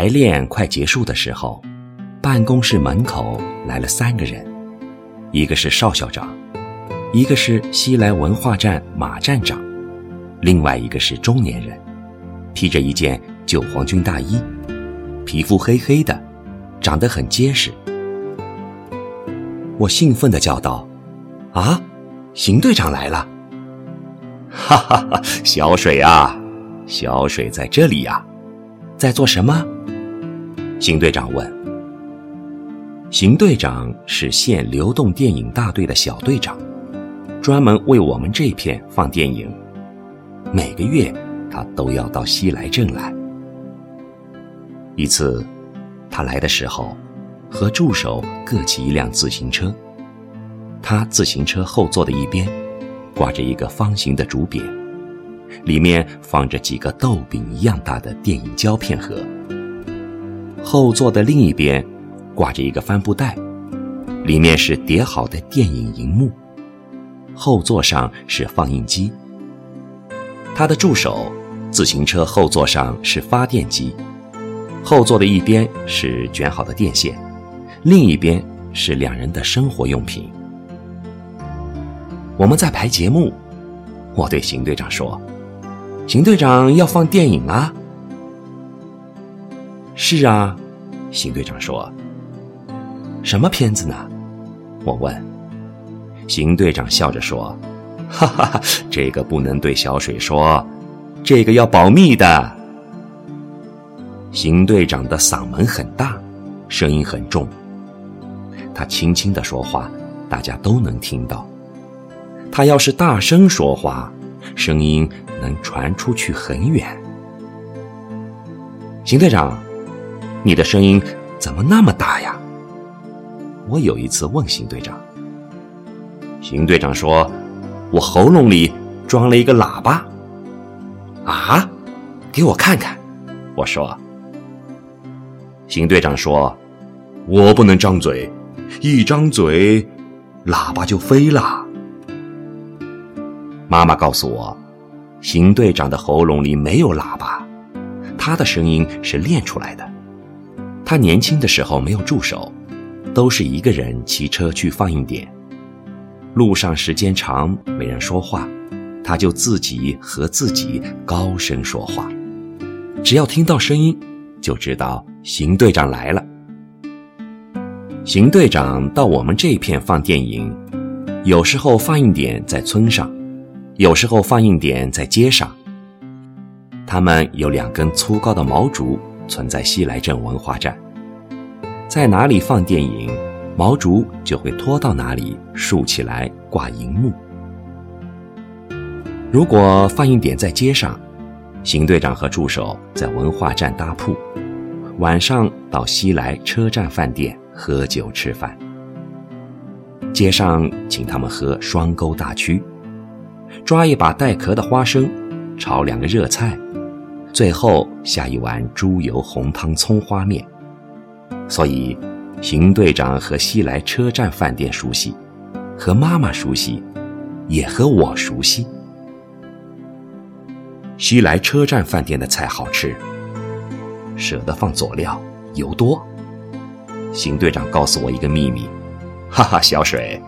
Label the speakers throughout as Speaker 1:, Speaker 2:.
Speaker 1: 排练快结束的时候，办公室门口来了三个人，一个是邵校长，一个是西来文化站马站长，另外一个是中年人，披着一件旧黄军大衣，皮肤黑黑的，长得很结实。我兴奋地叫道：“啊，邢队长来了！” 哈哈哈，小水啊，小水在这里呀，在做什么？邢队长问。邢队长是县流动电影大队的小队长，专门为我们这片放电影。每个月他都要到西来镇来。一次，他来的时候，和助手各骑一辆自行车。他自行车后座的一边，挂着一个方形的竹匾，里面放着几个豆饼一样大的电影胶片盒。后座的另一边，挂着一个帆布袋，里面是叠好的电影银幕。后座上是放映机。他的助手，自行车后座上是发电机。后座的一边是卷好的电线，另一边是两人的生活用品。我们在排节目，我对邢队长说：“邢队长要放电影啊。”是啊，邢队长说：“什么片子呢？”我问。邢队长笑着说：“哈哈哈，这个不能对小水说，这个要保密的。”邢队长的嗓门很大，声音很重。他轻轻的说话，大家都能听到。他要是大声说话，声音能传出去很远。邢队长。你的声音怎么那么大呀？我有一次问邢队长，邢队长说：“我喉咙里装了一个喇叭。”啊，给我看看。我说。邢队长说：“我不能张嘴，一张嘴，喇叭就飞了。”妈妈告诉我，邢队长的喉咙里没有喇叭，他的声音是练出来的。他年轻的时候没有助手，都是一个人骑车去放映点。路上时间长没人说话，他就自己和自己高声说话。只要听到声音，就知道邢队长来了。邢队长到我们这片放电影，有时候放映点在村上，有时候放映点在街上。他们有两根粗高的毛竹。存在西来镇文化站，在哪里放电影，毛竹就会拖到哪里竖起来挂银幕。如果放映点在街上，邢队长和助手在文化站搭铺，晚上到西来车站饭店喝酒吃饭。街上请他们喝双沟大曲，抓一把带壳的花生，炒两个热菜。最后下一碗猪油红汤葱花面，所以邢队长和西来车站饭店熟悉，和妈妈熟悉，也和我熟悉。西来车站饭店的菜好吃，舍得放佐料，油多。邢队长告诉我一个秘密，哈哈，小水，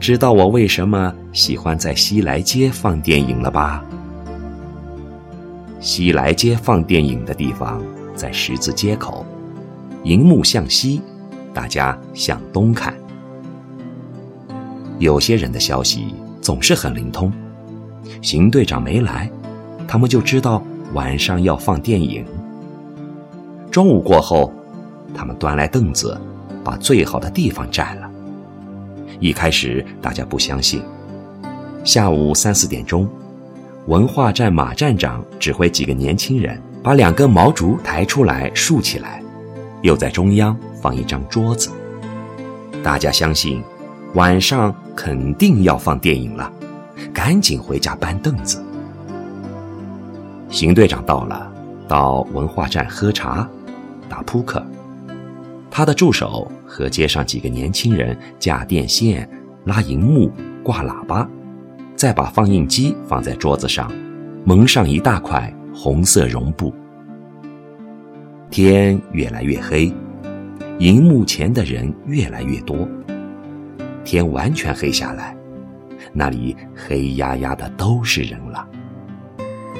Speaker 1: 知道我为什么喜欢在西来街放电影了吧？西来街放电影的地方在十字街口，银幕向西，大家向东看。有些人的消息总是很灵通，邢队长没来，他们就知道晚上要放电影。中午过后，他们端来凳子，把最好的地方占了。一开始大家不相信，下午三四点钟。文化站马站长指挥几个年轻人把两根毛竹抬出来竖起来，又在中央放一张桌子。大家相信，晚上肯定要放电影了，赶紧回家搬凳子。邢队长到了，到文化站喝茶、打扑克。他的助手和街上几个年轻人架电线、拉银幕、挂喇叭。再把放映机放在桌子上，蒙上一大块红色绒布。天越来越黑，荧幕前的人越来越多。天完全黑下来，那里黑压压的都是人了。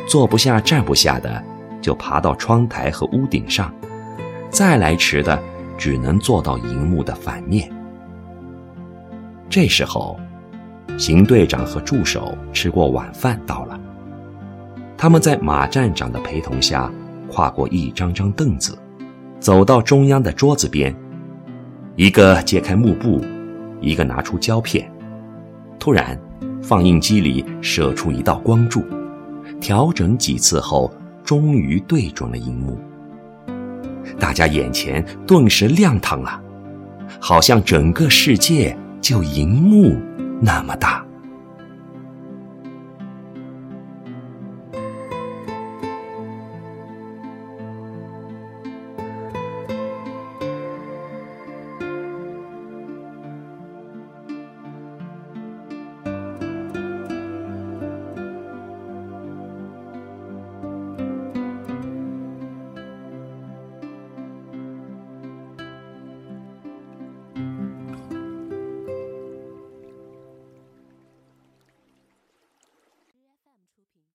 Speaker 1: 坐不下、站不下的，就爬到窗台和屋顶上；再来迟的，只能坐到荧幕的反面。这时候，邢队长和助手吃过晚饭到了。他们在马站长的陪同下，跨过一张张凳子，走到中央的桌子边，一个揭开幕布，一个拿出胶片。突然，放映机里射出一道光柱，调整几次后，终于对准了荧幕。大家眼前顿时亮堂了，好像整个世界就荧幕那么大。